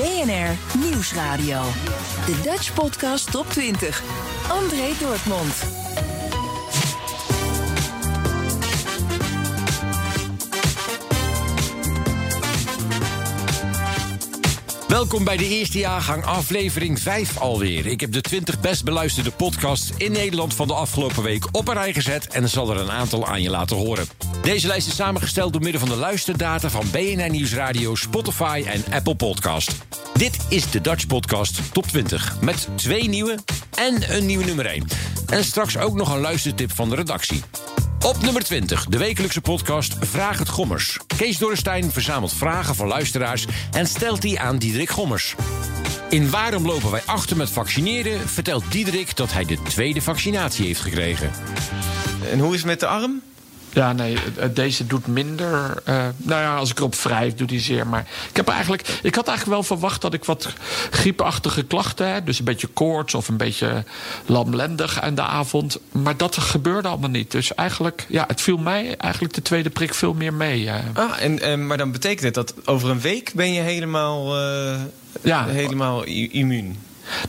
BNR Nieuwsradio. De Dutch Podcast Top 20. André Dortmund. Welkom bij de eerste jaargang, aflevering 5 alweer. Ik heb de 20 best beluisterde podcasts in Nederland van de afgelopen week op een rij gezet en zal er een aantal aan je laten horen. Deze lijst is samengesteld door middel van de luisterdata van BNR Nieuwsradio, Spotify en Apple Podcast. Dit is de Dutch Podcast Top 20 met twee nieuwe en een nieuwe nummer 1. En straks ook nog een luistertip van de redactie. Op nummer 20, de wekelijkse podcast Vraag het Gommers. Kees Dorrestein verzamelt vragen van luisteraars en stelt die aan Diederik Gommers. In Waarom lopen wij achter met vaccineren vertelt Diederik dat hij de tweede vaccinatie heeft gekregen. En hoe is het met de arm? Ja, nee, eh, deze doet minder. Uh, nou ja, als ik erop wrijf, doet hij zeer. Maar ik, heb eigenlijk, ik had eigenlijk wel verwacht dat ik wat griepachtige klachten heb. Dus een beetje koorts of een beetje lamlendig aan de avond. Maar dat gebeurde allemaal niet. Dus eigenlijk, ja, het viel mij eigenlijk de tweede prik veel meer mee. Uh. Ah, en, uh, maar dan betekent het dat over een week ben je helemaal, ja, helemaal immuun?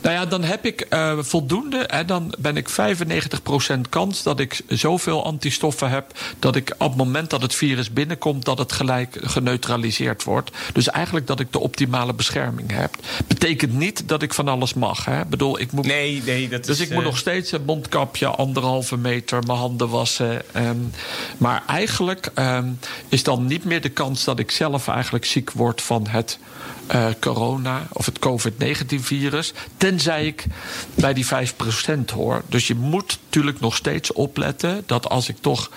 Nou ja, dan heb ik uh, voldoende. Hè, dan ben ik 95% kans dat ik zoveel antistoffen heb. dat ik op het moment dat het virus binnenkomt. dat het gelijk geneutraliseerd wordt. Dus eigenlijk dat ik de optimale bescherming heb. Betekent niet dat ik van alles mag. Hè. Bedoel, ik moet, nee, nee, dat dus is, ik moet uh... nog steeds een mondkapje, anderhalve meter, mijn handen wassen. Um, maar eigenlijk um, is dan niet meer de kans dat ik zelf eigenlijk ziek word van het. Uh, corona of het COVID-19-virus. Tenzij ik bij die 5% hoor. Dus je moet natuurlijk nog steeds opletten dat als ik toch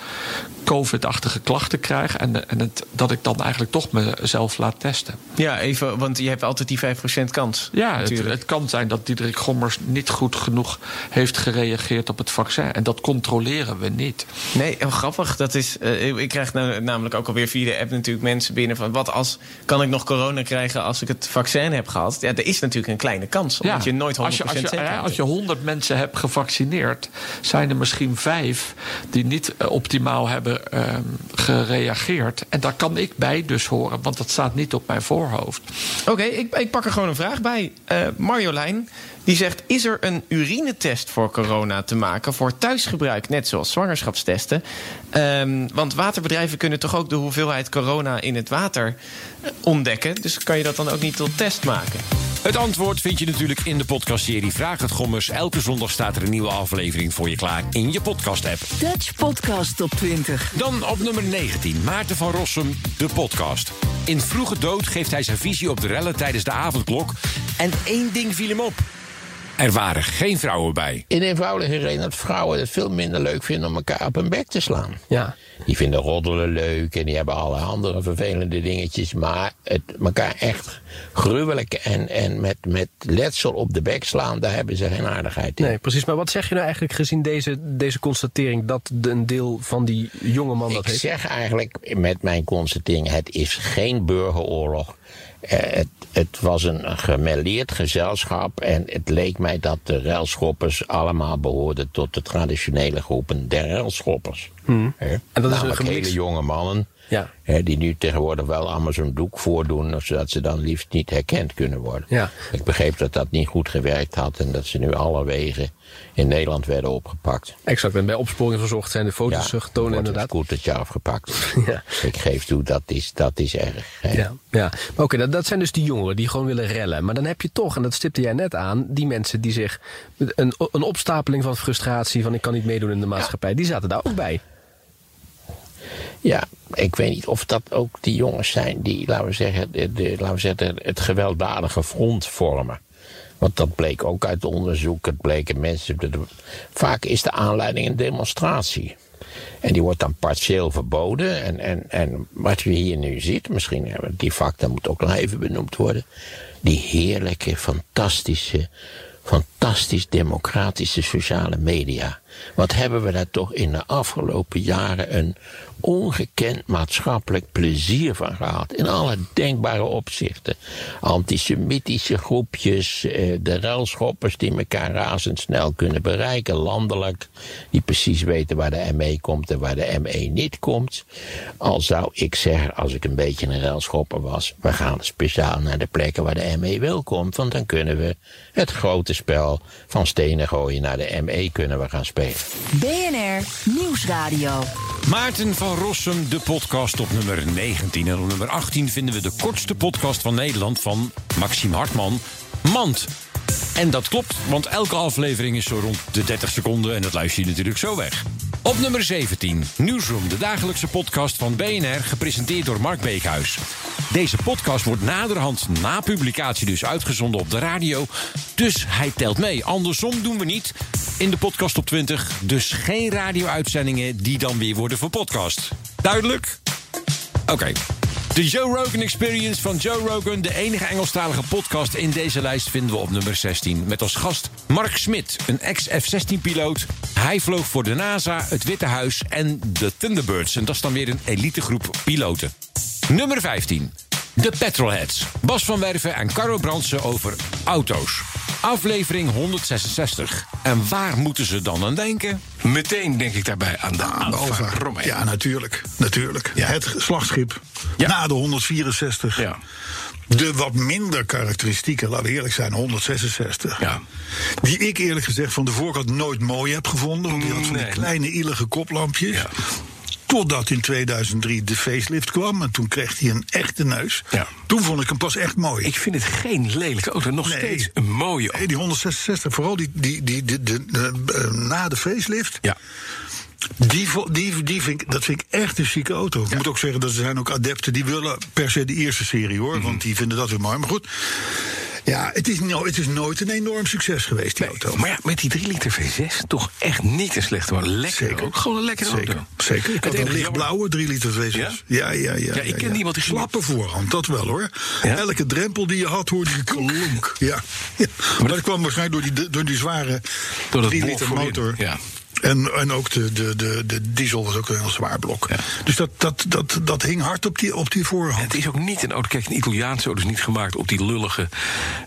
COVID-achtige klachten krijg. En, en het, dat ik dan eigenlijk toch mezelf laat testen. Ja, even, want je hebt altijd die 5% kans. Ja, het, het, kan zijn dat Diederik Gommers niet goed genoeg heeft gereageerd op het vaccin. En dat controleren we niet. Nee, oh, grappig. Dat is, uh, ik krijg nou, namelijk ook alweer via de app natuurlijk mensen binnen van wat als kan ik nog corona krijgen als ik het vaccin heb gehad? Ja, er is natuurlijk een kleine kans. Omdat ja, je nooit 100% als je, als je, als je 100 mensen hebt gevaccineerd, zijn er misschien vijf die niet uh, optimaal hebben uh, gereageerd. En daar kan ik bij dus horen, want dat staat niet op mijn voorhoofd. Oké, okay, ik, ik, pak er gewoon een vraag bij. Uh, Marjolein, die zegt: Is er een urinetest voor corona te maken voor thuisgebruik, net zoals zwangerschapstesten? Um, want waterbedrijven kunnen toch ook de hoeveelheid corona in het water ontdekken. Dus kan je dat dan ook niet tot test maken? Het antwoord vind je natuurlijk in de podcastserie Vraag het Gommers. Elke zondag staat er een nieuwe aflevering voor je klaar in je podcast-app. Dutch Podcast op 20. Dan op nummer 19, Maarten van Rossum, de podcast. In vroege dood geeft hij zijn visie op de rellen tijdens de avondklok. En één ding viel hem op. Er waren geen vrouwen bij. In eenvoudige reden dat vrouwen het veel minder leuk vinden om elkaar op hun bek te slaan. Ja. Die vinden roddelen leuk en die hebben alle andere vervelende dingetjes. Maar het elkaar echt gruwelijk en, en met, met letsel op de bek slaan, daar hebben ze geen aardigheid in. Nee, precies. Maar wat zeg je nou eigenlijk gezien deze, deze constatering dat een deel van die jonge man dat Ik heeft? zeg eigenlijk met mijn constatering, het is geen burgeroorlog. Uh, het, het, was een gemêleerd gezelschap en het leek mij dat de railschoppers allemaal behoorden tot de traditionele groepen der railschoppers. Hmm. En dat is een hele jonge mannen ja. die nu tegenwoordig wel allemaal zo'n doek voordoen, zodat ze dan liefst niet herkend kunnen worden. Ja. Ik begreep dat dat niet goed gewerkt had en dat ze nu alle wegen in Nederland werden opgepakt. Exact, en bij opsporing verzocht zijn de foto's ja, getoond inderdaad. een scootertje afgepakt. ja. Ik geef toe, dat is, dat is erg. Hè. Ja, ja. Oké, okay, dat, dat zijn dus die jongeren die gewoon willen rellen. Maar dan heb je toch, en dat stipte jij net aan, die mensen die zich... een, een opstapeling van frustratie, van ik kan niet meedoen in de maatschappij, ja. die zaten daar ook bij. Ja, ik weet niet of dat ook die jongens zijn die, laten we zeggen, de, laten we zeggen het gewelddadige front vormen. Want dat bleek ook uit onderzoek. Het bleken mensen. Vaak is de aanleiding een demonstratie. En die wordt dan partieel verboden. En, en, en wat je hier nu ziet, misschien die facta moet ook nog even benoemd worden. Die heerlijke, fantastische, fantastisch democratische sociale media. Wat hebben we daar toch in de afgelopen jaren een ongekend maatschappelijk plezier van gehad. In alle denkbare opzichten. Antisemitische groepjes, eh, de ruilschoppers die elkaar razendsnel kunnen bereiken, landelijk. Die precies weten waar de ME komt en waar de ME niet komt. Al zou ik zeggen, als ik een beetje een ruilschopper was, we gaan speciaal naar de plekken waar de ME wel komt. Want dan kunnen we het grote spel van stenen gooien naar de ME kunnen we gaan spelen. BNR Nieuwsradio. Maarten van Rossum, de podcast op nummer 19. En op nummer 18 vinden we de kortste podcast van Nederland van Maxime Hartman, Mand. En dat klopt, want elke aflevering is zo rond de 30 seconden en dat luister je natuurlijk zo weg. Op nummer 17, Newsroom, de dagelijkse podcast van BNR, gepresenteerd door Mark Beekhuis. Deze podcast wordt naderhand na publicatie dus uitgezonden op de radio. Dus hij telt mee. Andersom doen we niet in de podcast op 20. Dus geen radio-uitzendingen die dan weer worden voor podcast. Duidelijk? Oké. De Joe Rogan Experience van Joe Rogan, de enige Engelstalige podcast in deze lijst, vinden we op nummer 16. Met als gast Mark Smit, een ex-F-16-piloot. Hij vloog voor de NASA, het Witte Huis en de Thunderbirds. En dat is dan weer een elitegroep piloten. Nummer 15. De Petrolheads. Bas van Werven en Caro Brandsen over auto's. Aflevering 166. En waar moeten ze dan aan denken? Meteen denk ik daarbij aan de Alfa Alfa. Romeo. Ja, natuurlijk. natuurlijk. Ja. Het slagschip Ja. na de 164. Ja. De wat minder karakteristieke, laten we eerlijk zijn, 166. Ja. Die ik eerlijk gezegd van de voorkant nooit mooi heb gevonden. Want die had van die Nee. kleine illige koplampjes. Ja. Totdat in 2003 de facelift kwam. En toen kreeg hij een echte neus. Ja. Toen vond ik hem pas echt mooi. Ik vind het geen lelijke auto. Nog Nee. steeds een mooie auto. Nee, die 166, vooral die, die, die, die, de, de- eh, na de facelift. Ja. Die, die, die vind ik, dat vind ik echt een chique auto. Ik moet ook zeggen dat er zijn ook adepten die willen per se de eerste serie hoor. Mhm. Want die vinden dat weer mooi. Maar goed, ja, het is, no, het is nooit een enorm succes geweest, die auto. Maar ja, met die 3 liter V6 toch echt niet een slechte, maar lekker Zeker. ook. Gewoon een lekkere Zeker, auto. zeker. Ik had een lichtblauwe 3 liter V6. Ja? Ja, ja, ja. Ja, ik ken iemand die Slappe voorhand, dat wel hoor. Elke drempel die je had, hoorde je klonk. Ja. Maar dat kwam waarschijnlijk door die, door die zware Door dat 3 blok liter motor. ja. En, en ook de, de, de, de diesel was ook een heel zwaar blok. Ja. Dus dat, dat, dat, dat hing hard op die, op die voorhand. Het is ook niet een auto. Kijk, een Italiaanse auto is niet gemaakt op die lullige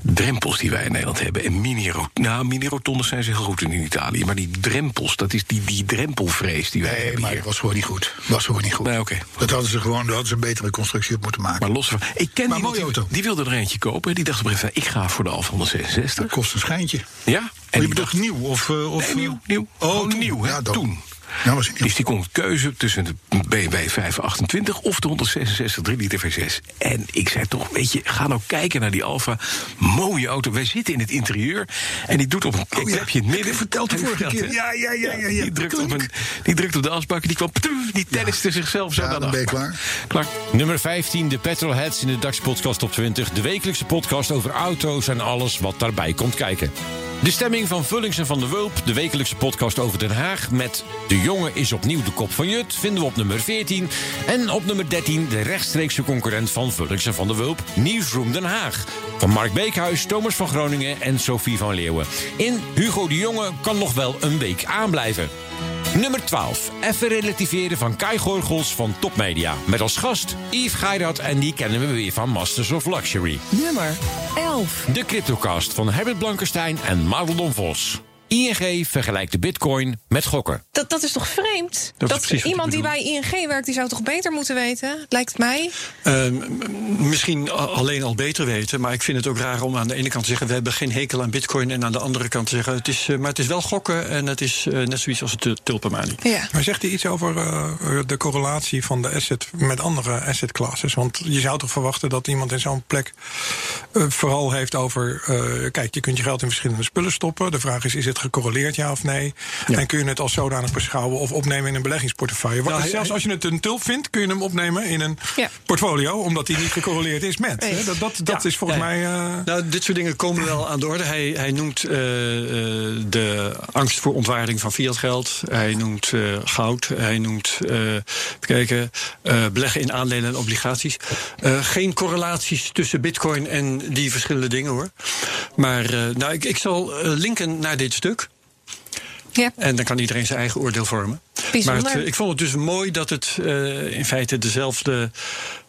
drempels die wij in Nederland hebben. En mini-rotondes nou, mini zijn ze heel goed in Italië. Maar die drempels, dat is die, die drempelvrees die wij Nee, hebben maar hier. het was gewoon niet goed. Was gewoon niet goed. Nee, oké. Dat hadden ze gewoon, daar hadden ze een betere constructie op moeten maken. Maar los van. Ik ken Maar iemand mooie die, auto. die wilde er eentje kopen. Die dacht op een gegeven moment, ik ga voor de Alfa 166. dat kost een schijntje. Ja? En je die nieuw? Of, eh, of, Nee, nieuw, nieuw. Oh, toen. Nieuw, hè? Ja. Toen. Ja, was. Dus die kon keuze tussen de BMW 528 of de 166 3 liter V6. En ik zei toch, weet je, ga nou kijken naar die Alfa. Mooie auto. Wij zitten in het interieur. En die doet op een Oh ja, in het midden. ik vertelde de Heb je vorige verteld, keer. Ja, ja, ja, ja, ja. Die, drukt op een, die drukt op de asbak. Die kwam, die tenniste zichzelf zo Ja, dan ben je klaar. Klaar. Nummer 15, de Petrolheads in de Dutch Podcast Top 20. De wekelijkse podcast over auto's en alles wat daarbij komt kijken. De stemming van Vullings en van de Wulp, de wekelijkse podcast over Den Haag... met De jongen is opnieuw de kop van Jut, vinden we op nummer 14. En op nummer 13 de rechtstreekse concurrent van Vullings en van de Wulp... Nieuwsroom Den Haag. Van Mark Beekhuis, Thomas van Groningen en Sophie van Leeuwen. In Hugo de Jonge kan nog wel een week aanblijven. Nummer 12. Even relativeren van Kai Gorgels van Topmedia. Met als gast Yves Geirat en die kennen we weer van Masters of Luxury. Nummer 11. De Cryptocast van Herbert Blankenstein en Madelon Vos. ING vergelijkt de bitcoin met gokken. Dat, dat is toch vreemd? Dat is Dat, iemand die bij ING werkt, die zou toch beter moeten weten? Lijkt mij. Eh, m- misschien alleen al beter weten, maar ik vind het ook raar om aan de ene kant te zeggen: we hebben geen hekel aan Bitcoin, en aan de andere kant te zeggen: het is, eh, maar het is wel gokken en het is eh, net zoiets als het tul- tulpenmanie. Ja. Maar zegt hij iets over eh, de correlatie van de asset met andere asset classes? Want je zou toch verwachten dat iemand in zo'n plek vooral heeft over... eh, kijk, je kunt je geld in verschillende spullen stoppen. De vraag is, is het gecorreleerd, ja of nee? En kun je het als zodanig beschouwen of opnemen in een beleggingsportefeuille? Nou, hij- Zelfs als je het een tulp vindt, kun je hem opnemen in een portfolio... omdat die niet gecorreleerd is met. hè? Dat, dat, dat is volgens Ja. mij... eh, Nou, dit soort dingen komen wel aan de orde. Hij, hij noemt eh, eh, de angst voor ontwaarding van fiatgeld. Hij noemt eh, goud. Hij noemt eh, kijken, eh, beleggen in aandelen en obligaties. Eh, geen correlaties tussen bitcoin en die verschillende dingen hoor. Maar eh, nou, ik, ik zal linken naar dit stuk. Ja. En dan kan iedereen zijn eigen oordeel vormen. Bijzonder. Maar het, eh, ik vond het dus mooi dat het eh, in feite dezelfde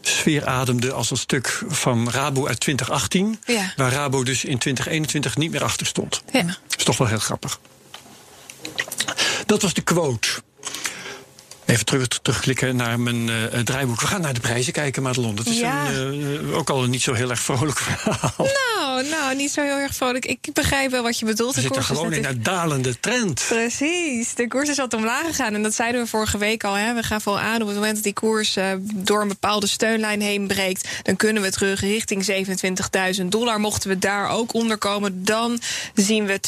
sfeer ademde als het stuk van Rabo uit 2018. Ja. Waar Rabo dus in 2021 niet meer achter stond. Ja. Dat is toch wel heel grappig. Dat was de quote. Even terug, terugklikken naar mijn eh, draaiboek. We gaan naar de prijzen kijken, Madelon. Dat is Ja. een, eh, ook al een niet zo heel erg vrolijk verhaal. Nou, nou, niet zo heel erg vrolijk. Ik begrijp wel wat je bedoelt. We De zitten gewoon in een dalende trend. Precies, de koers is wat omlaag gegaan. En dat zeiden we vorige week al. Hè. We gaan vol aan op het moment dat die koers eh, door een bepaalde steunlijn heen breekt. Dan kunnen we terug richting 27.000 dollar. Mochten we daar ook onder komen, dan zien we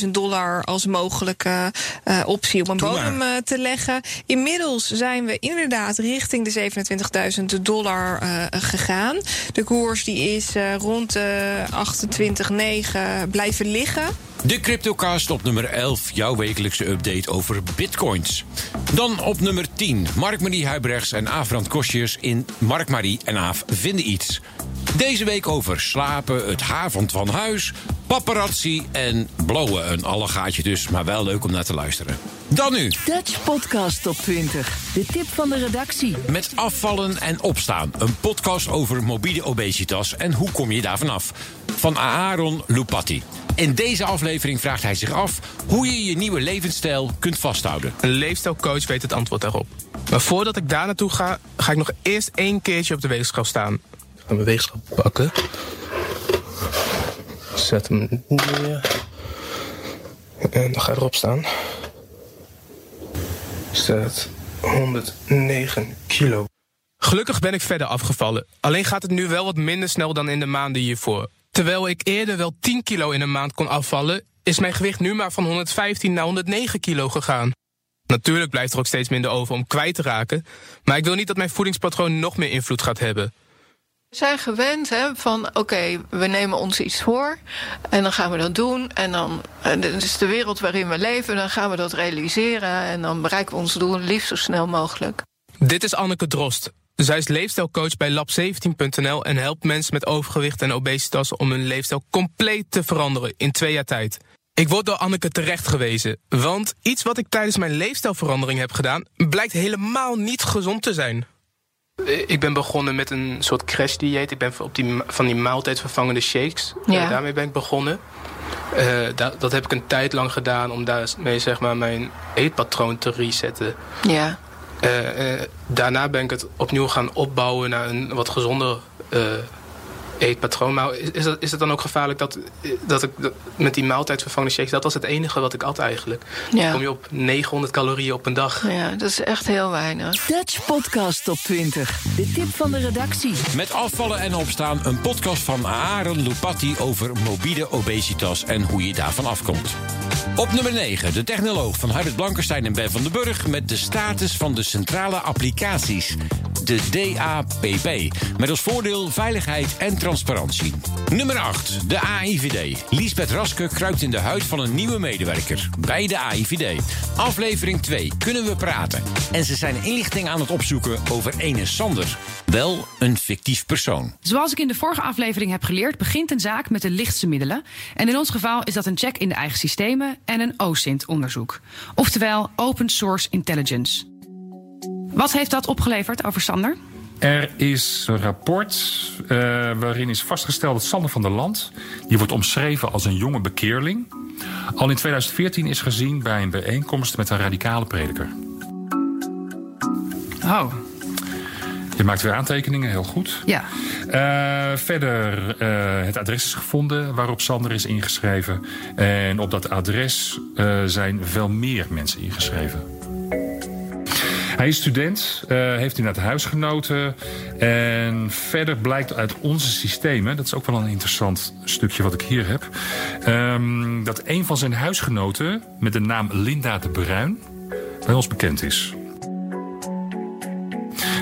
20.000 dollar als mogelijke eh, optie om een bodem eh, te leggen. Inmiddels zijn we inderdaad richting de 27.000 dollar eh, gegaan. De koers die is eh, rond de 28,9 blijven liggen. De CryptoCast op nummer 11, jouw wekelijkse update over bitcoins. Dan op nummer 10, Mark-Marie Huibrechts en Aafrand Kostjes in Mark-Marie en Aaf vinden iets. Deze week over slapen, het havend van huis, paparazzi en blowen. Een allegaatje dus, maar wel leuk om naar te luisteren. Dan nu. Dutch Podcast Top 20. De tip van de redactie. Met afvallen en opstaan. Een podcast over morbide obesitas en hoe kom je daar vanaf. Van Aaron Lupatti. In deze aflevering vraagt hij zich af hoe je je nieuwe levensstijl kunt vasthouden. Een leefstijlcoach weet het antwoord daarop. Maar voordat ik daar naartoe ga, ga ik nog eerst één keertje op de weegschaal staan. Mijn weegschaal pakken. Zet hem neer. En dan ga erop staan. Staat 109 kilo. Gelukkig ben ik verder afgevallen. Alleen gaat het nu wel wat minder snel dan in de maanden hiervoor. Terwijl ik eerder wel 10 kilo in een maand kon afvallen, is mijn gewicht nu maar van 115 naar 109 kilo gegaan. Natuurlijk blijft er ook steeds minder over om kwijt te raken, maar ik wil niet dat mijn voedingspatroon nog meer invloed gaat hebben. We zijn gewend hè, van oké, we nemen ons iets voor en dan gaan we dat doen. En dan en dit is de wereld waarin we leven, dan gaan we dat realiseren en dan bereiken we ons doel liefst zo snel mogelijk. Dit is Anneke Drost. Zij is leefstijlcoach bij lab17.nl en helpt mensen met overgewicht en obesitas om hun leefstijl compleet te veranderen in twee jaar tijd. Ik word door Anneke terecht gewezen, want iets wat ik tijdens mijn leefstijlverandering heb gedaan, blijkt helemaal niet gezond te zijn. Eh, Ik ben begonnen met een soort crash-dieet. Ik ben op die, van die maaltijdvervangende shakes. eh, Ja. daarmee ben ik begonnen. Eh, da- dat heb ik een tijd lang gedaan om daarmee zeg maar, mijn eetpatroon te resetten. Ja. Daarna ben ik het opnieuw gaan opbouwen naar een wat gezonder eetpatroon. Maar is, is, dat, is het dan ook gevaarlijk dat, dat ik dat- met die maaltijdvervangende shakes... dat was het enige wat ik at eigenlijk. Ja. Dan kom je op 900 calorieën op een dag. Ja, dat is echt heel weinig. Dutch Podcast Top 20. De tip van de redactie. Met afvallen en opstaan een podcast van Aaron Lupatti over morbide obesitas en hoe je daarvan afkomt. Op nummer 9, de technoloog van Harrit Blankenstein en Ben van den Burg met de status van de centrale applicaties, de DAPP. Met als voordeel veiligheid en transparantie. Nummer 8, de AIVD. Liesbeth Raske kruipt in de huid van een nieuwe medewerker bij de AIVD. Aflevering 2, kunnen we praten? En ze zijn inlichting aan het opzoeken over ene Sander. Wel een fictief persoon. Zoals ik in de vorige aflevering heb geleerd, begint een zaak met de lichtste middelen. En in ons geval is dat een check in de eigen systemen en een OSINT-onderzoek. Oftewel Open Source Intelligence. Wat heeft dat opgeleverd over Sander? Er is een rapport eh, waarin is vastgesteld dat Sander van der Land... die wordt omschreven als een jonge bekeerling... al in 2014 is gezien bij een bijeenkomst met een radicale prediker. Oh. Je maakt weer aantekeningen, heel goed. Ja. Eh, verder, eh, het adres is gevonden waarop Sander is ingeschreven. En op dat adres zijn veel meer mensen ingeschreven. Hij is student, uh, heeft inderdaad huisgenoten. En verder blijkt uit onze systemen, dat is ook wel een interessant stukje wat ik hier heb, um, dat een van zijn huisgenoten met de naam Linda de Bruin bij ons bekend is.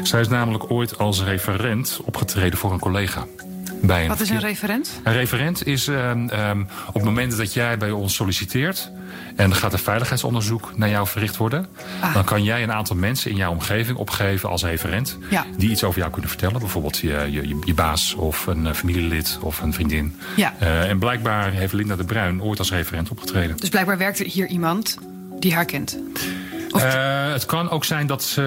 Zij is namelijk ooit als referent opgetreden voor een collega. Bij een Wat is een referent? Een referent is um, um, op het moment dat jij bij ons solliciteert... en er gaat een veiligheidsonderzoek naar jou verricht worden... Ah. dan kan jij een aantal mensen in jouw omgeving opgeven als referent... Ja. die iets over jou kunnen vertellen. Bijvoorbeeld je, je, je baas of een familielid of een vriendin. Ja. Uh, en blijkbaar heeft Linda de Bruin ooit als referent opgetreden. Dus blijkbaar werkt er hier iemand die haar kent? Uh, het kan ook zijn dat, uh,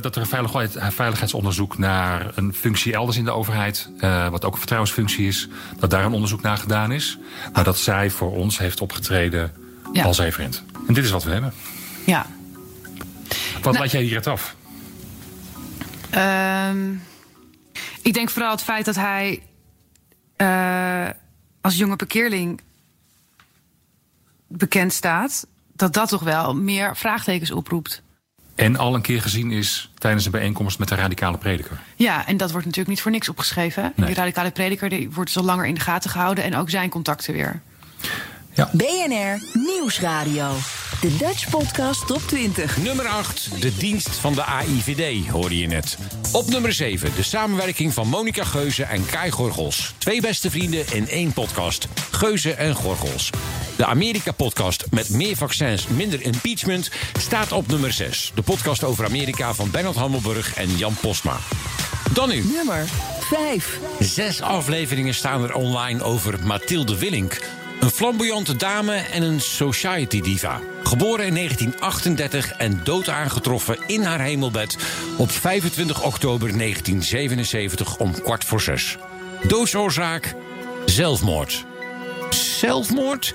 dat er een veiligheid, veiligheidsonderzoek naar een functie elders in de overheid, uh, wat ook een vertrouwensfunctie is, dat daar een onderzoek naar gedaan is. Maar dat zij voor ons heeft opgetreden ja. als referent. En dit is wat we hebben. Ja. Wat nou, laat jij hier het af? Um, ik denk vooral het feit dat hij als jonge parkeerling bekend staat dat dat toch wel meer vraagtekens oproept. En al een keer gezien is tijdens een bijeenkomst met de radicale prediker. Ja, en dat wordt natuurlijk niet voor niks opgeschreven. Nee. Die radicale prediker die wordt zo langer in de gaten gehouden en ook zijn contacten weer. Ja. BNR Nieuwsradio. De Dutch Podcast Top 20. Nummer 8, de dienst van de AIVD, hoorde je net. Op nummer 7, de samenwerking van Monica Geuze en Kai Gorgels. Twee beste vrienden in één podcast. Geuze en Gorgels. De Amerika-podcast met meer vaccins, minder impeachment... staat op nummer 6. De podcast over Amerika van Bernard Hammelburg en Jan Postma. Dan nu. Nummer 5. Zes afleveringen staan er online over Mathilde Willink... Een flamboyante dame en een society diva. Geboren in 1938 en dood aangetroffen in haar hemelbed op 25 oktober 1977 om kwart voor zes. Doodsoorzaak: zelfmoord. Zelfmoord?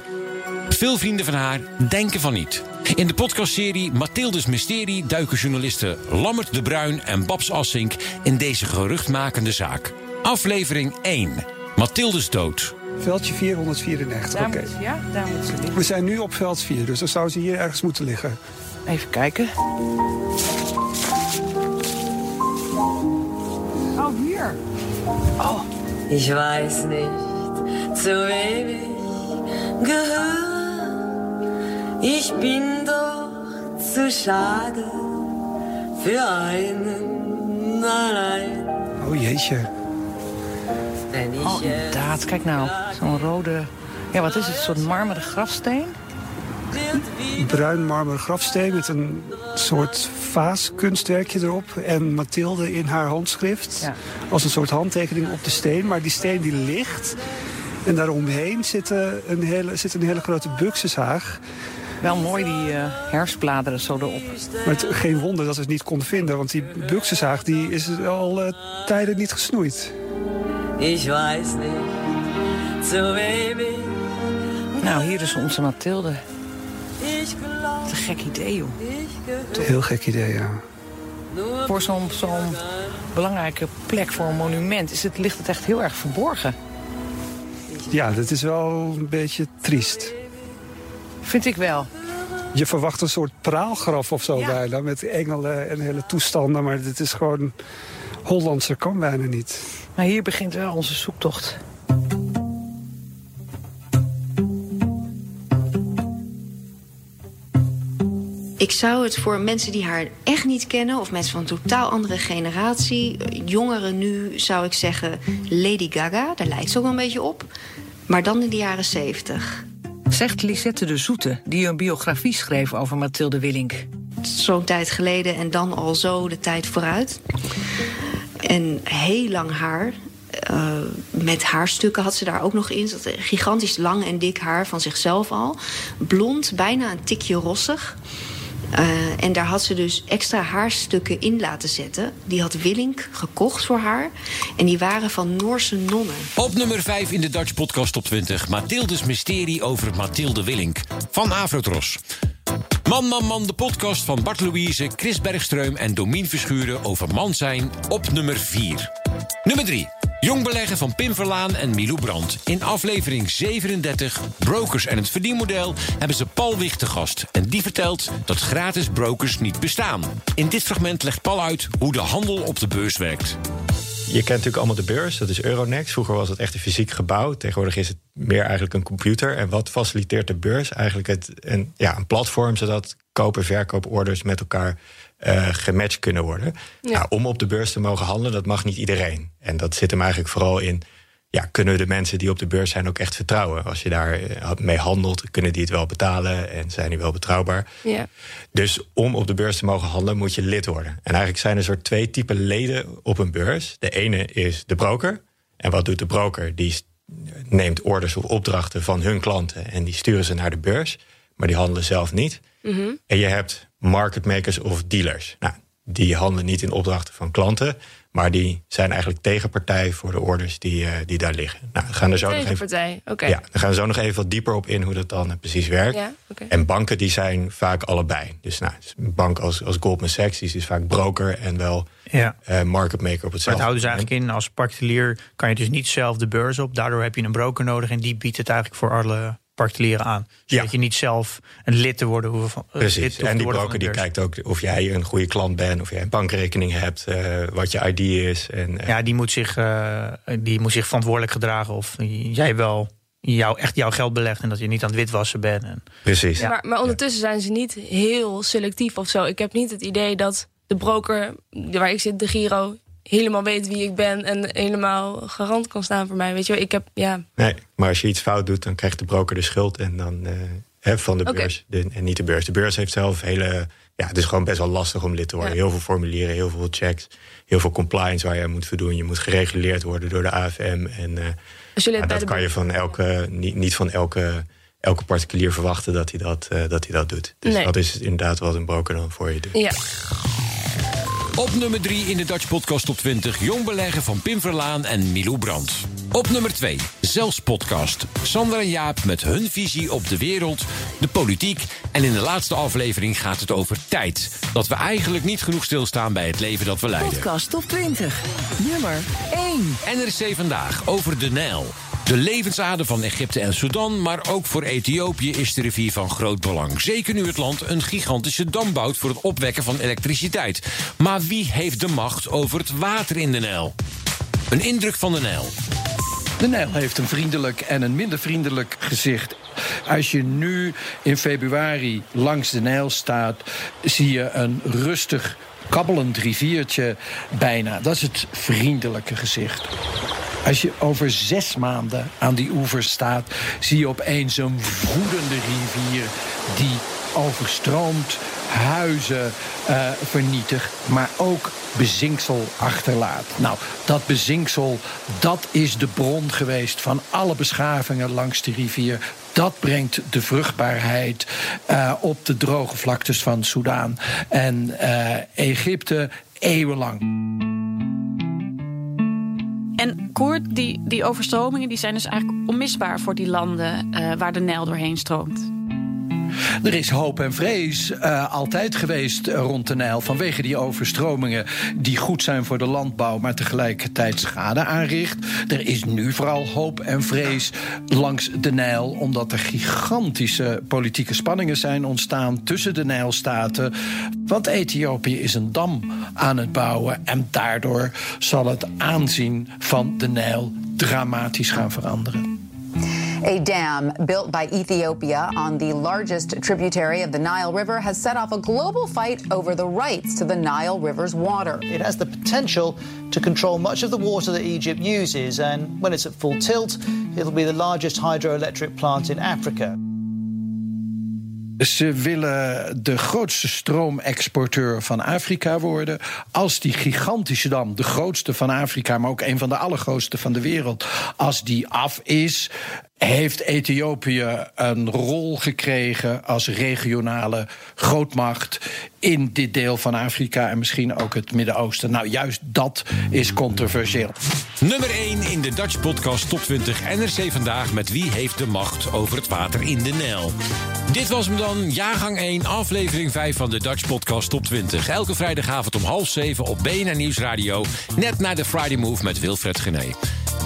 Veel vrienden van haar denken van niet. In de podcastserie Mathildes Mysterie duiken journalisten Lammert de Bruin en Babs Assink in deze geruchtmakende zaak. Aflevering 1. Mathildes dood. Veldje 494, oké. Okay. Ja, daar moet ze liggen. We zijn nu op veld 4, dus dan zou ze hier ergens moeten liggen. Even kijken. Oh, hier. Oh. Ich weiß nicht, zu wem ich gehöre. Ich bin doch zu schade für einen allein. Oh jeetje. Oh, Kijk nou. Zo'n rode... Ja, wat is het? Een soort marmeren grafsteen? Bruin marmeren grafsteen met een soort vaaskunstwerkje erop. En Mathilde in haar handschrift. Ja. Als een soort handtekening op de steen. Maar die steen die ligt. En daaromheen zit een hele, zit een hele grote buxushaag. Wel mooi die uh, herfstbladeren zo erop. Maar het, geen wonder dat ze het niet konden vinden. Want die buxushaag die is al uh, tijden niet gesnoeid. Zu wem ich... Nou, hier is onze Mathilde. Wat een gek idee, joh. Heel gek idee, ja. Voor zo'n zo'n belangrijke plek voor een monument is het, ligt het echt heel erg verborgen. Ja, dat is wel een beetje triest. Vind ik wel. Je verwacht een soort praalgraf of zo Ja. bijna. Met engelen en hele toestanden. Maar dit is gewoon... Hollandse kan bijna niet. Maar hier begint wel onze zoektocht. Ik zou het voor mensen die haar echt niet kennen... of mensen van een totaal andere generatie... jongeren nu, zou ik zeggen, Lady Gaga. Daar lijkt ze ook wel een beetje op. Maar dan in de jaren zeventig. Zegt Lisette de Zoete, die een biografie schreef over Mathilde Willink. Zo'n tijd geleden en dan al zo de tijd vooruit. En heel lang haar. Uh, met haarstukken had ze daar ook nog in. Ze gigantisch lang en dik haar van zichzelf al. Blond, bijna een tikje rossig. Uh, en daar had ze dus extra haarstukken in laten zetten. Die had Willink gekocht voor haar. En die waren van Noorse nonnen. Op nummer 5 in de Dutch Podcast Top 20. Mathildes mysterie over Mathilde Willink. Van Afrotros. Man, man, man, de podcast van Bart Louise, Chris Bergstreum en Domien Verschuren over man zijn op nummer 4. Nummer 3. Jong beleggen van Pim Verlaan en Milou Brandt. In aflevering 37, Brokers en het verdienmodel, hebben ze Paul Wicht te gast. En die vertelt dat gratis brokers niet bestaan. In dit fragment legt Paul uit hoe de handel op de beurs werkt. Je kent natuurlijk allemaal de beurs, dat is Euronext. Vroeger was het echt een fysiek gebouw. Tegenwoordig is het meer eigenlijk een computer. En wat faciliteert de beurs? Eigenlijk het, een, ja, een platform zodat koop- en verkooporders met elkaar uh, gematcht kunnen worden. Ja. Nou, om op de beurs te mogen handelen, dat mag niet iedereen. En dat zit hem eigenlijk vooral in. Ja, kunnen we de mensen die op de beurs zijn ook echt vertrouwen? Als je daar eh, mee handelt, kunnen die het wel betalen en zijn die wel betrouwbaar? Ja. Dus om op de beurs te mogen handelen, moet je lid worden. En eigenlijk zijn er soort twee typen leden op een beurs. De ene is de broker. En wat doet de broker? Die neemt orders of opdrachten van hun klanten en die sturen ze naar de beurs, maar die handelen zelf niet. Mm -hmm. En je hebt market makers of dealers. Nou, die handelen niet in opdrachten van klanten, maar die zijn eigenlijk tegenpartij voor de orders die, uh, die daar liggen. Nou, gaan er zo nog even, oké. Okay. Ja, dan gaan we zo nog even wat dieper op in hoe dat dan uh, precies werkt. Ja, okay. En banken die zijn vaak allebei. Dus nou, een bank als, als Goldman Sachs die is vaak broker en wel ja. uh, market maker op Maar hetzelfde. het houdt dus eigenlijk in, als particulier kan je dus niet zelf de beurs op. Daardoor heb je een broker nodig en die biedt het eigenlijk voor alle particulieren aan. Zodat Ja. je niet zelf een lid te worden hoeven van. eh, lid Precies. En die van broker die kijkt ook of jij een goede klant bent, of jij een bankrekening hebt, eh, wat je ID is. En, eh, Ja, die moet, zich, die moet zich verantwoordelijk gedragen of jij wel jou, echt jouw geld belegt en dat je niet aan het witwassen bent. En, Precies. Maar, maar ondertussen zijn ze niet heel selectief of zo. Ik heb niet het idee dat de broker waar ik zit, de Giro, helemaal weet wie ik ben en helemaal garant kan staan voor mij. Weet je, wel, ik heb ja. Nee, maar als je iets fout doet, dan krijgt de broker de schuld en dan hè, van de beurs de- en niet de beurs. De beurs heeft zelf hele. Ja, het is gewoon best wel lastig om lid te worden. Ja. Heel veel formulieren, heel veel checks, heel veel compliance waar je aan moet voldoen. Je moet gereguleerd worden door de AFM. En Als bij dat de kan je van elke, niet, niet van elke, elke particulier verwachten dat hij dat, eh, dat, hij dat doet. Dus Nee. dat is inderdaad wat een broker dan voor je doet. Ja. Op nummer 3 in de Dutch Podcast Top 20 Jong beleggen van Pim Verlaan en Milou Brandt. Op nummer 2 Zelfs Podcast. Sander en Jaap met hun visie op de wereld, de politiek... en in de laatste aflevering gaat het over tijd. Dat we eigenlijk niet genoeg stilstaan bij het leven dat we leiden. Podcast top 20. Nummer 1. NRC Vandaag over de Nijl. De levensader van Egypte en Sudan, maar ook voor Ethiopië is de rivier van groot belang. Zeker nu het land een gigantische dam bouwt voor het opwekken van elektriciteit. Maar wie heeft de macht over het water in de Nijl? Een indruk van de Nijl. De Nijl heeft een vriendelijk en een minder vriendelijk gezicht. Als je nu in februari langs de Nijl staat, zie je een rustig kabbelend riviertje bijna. Dat is het vriendelijke gezicht. Als je over zes maanden aan die oevers staat, zie je opeens een woedende rivier die overstroomt, huizen eh, vernietigt, maar ook bezinksel achterlaat. Nou, dat bezinksel, dat is de bron geweest van alle beschavingen langs de rivier. Dat brengt de vruchtbaarheid eh, op de droge vlaktes van Soudaan en eh, Egypte eeuwenlang. Koert, die, die overstromingen die zijn dus eigenlijk onmisbaar voor die landen eh, waar de Nijl doorheen stroomt. Er is hoop en vrees eh, altijd geweest eh, rond de Nijl vanwege die overstromingen die goed zijn voor de landbouw, maar tegelijkertijd schade aanricht. Er is nu vooral hoop en vrees langs de Nijl, omdat er gigantische politieke spanningen zijn ontstaan tussen de Nijlstaten. Want Ethiopië is een dam aan het bouwen en daardoor zal het aanzien van de Nijl dramatisch gaan veranderen. A dam built by Ethiopia on the largest tributary of the Nile River has set off a global fight over the rights to the Nile River's water. It has the potential to control much of the water that Egypt uses, and when it's at full tilt, it'll be the largest hydroelectric plant in Africa. Ze willen de grootste stroomexporteur van Afrika worden. Als die gigantische dam, de grootste van Afrika, maar ook een van de allergrootste van de wereld, als die af is, heeft Ethiopië een rol gekregen als regionale grootmacht in dit deel van Afrika en misschien ook het Midden-Oosten. Nou, juist dat is controversieel. Nummer 1 in de Dutch Podcast Top 20 NRC Vandaag met Wie heeft de macht over het water in de Nijl. Dit was hem dan, jaargang 1, aflevering 5 van de Dutch Podcast Top 20. Elke vrijdagavond om half 7 op BNR Nieuwsradio. Net na de Friday Move met Wilfred Gené.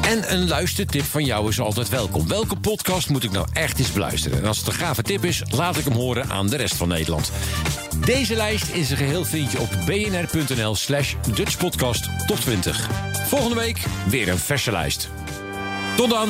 En een luistertip van jou is altijd welkom. Welke podcast moet ik nou echt eens beluisteren? En als het een gave tip is, laat ik hem horen aan de rest van Nederland. Deze lijst in zijn geheel vind je op bnr.nl slash Dutchpodcast Top 20. Volgende week weer een verse lijst. Tot dan!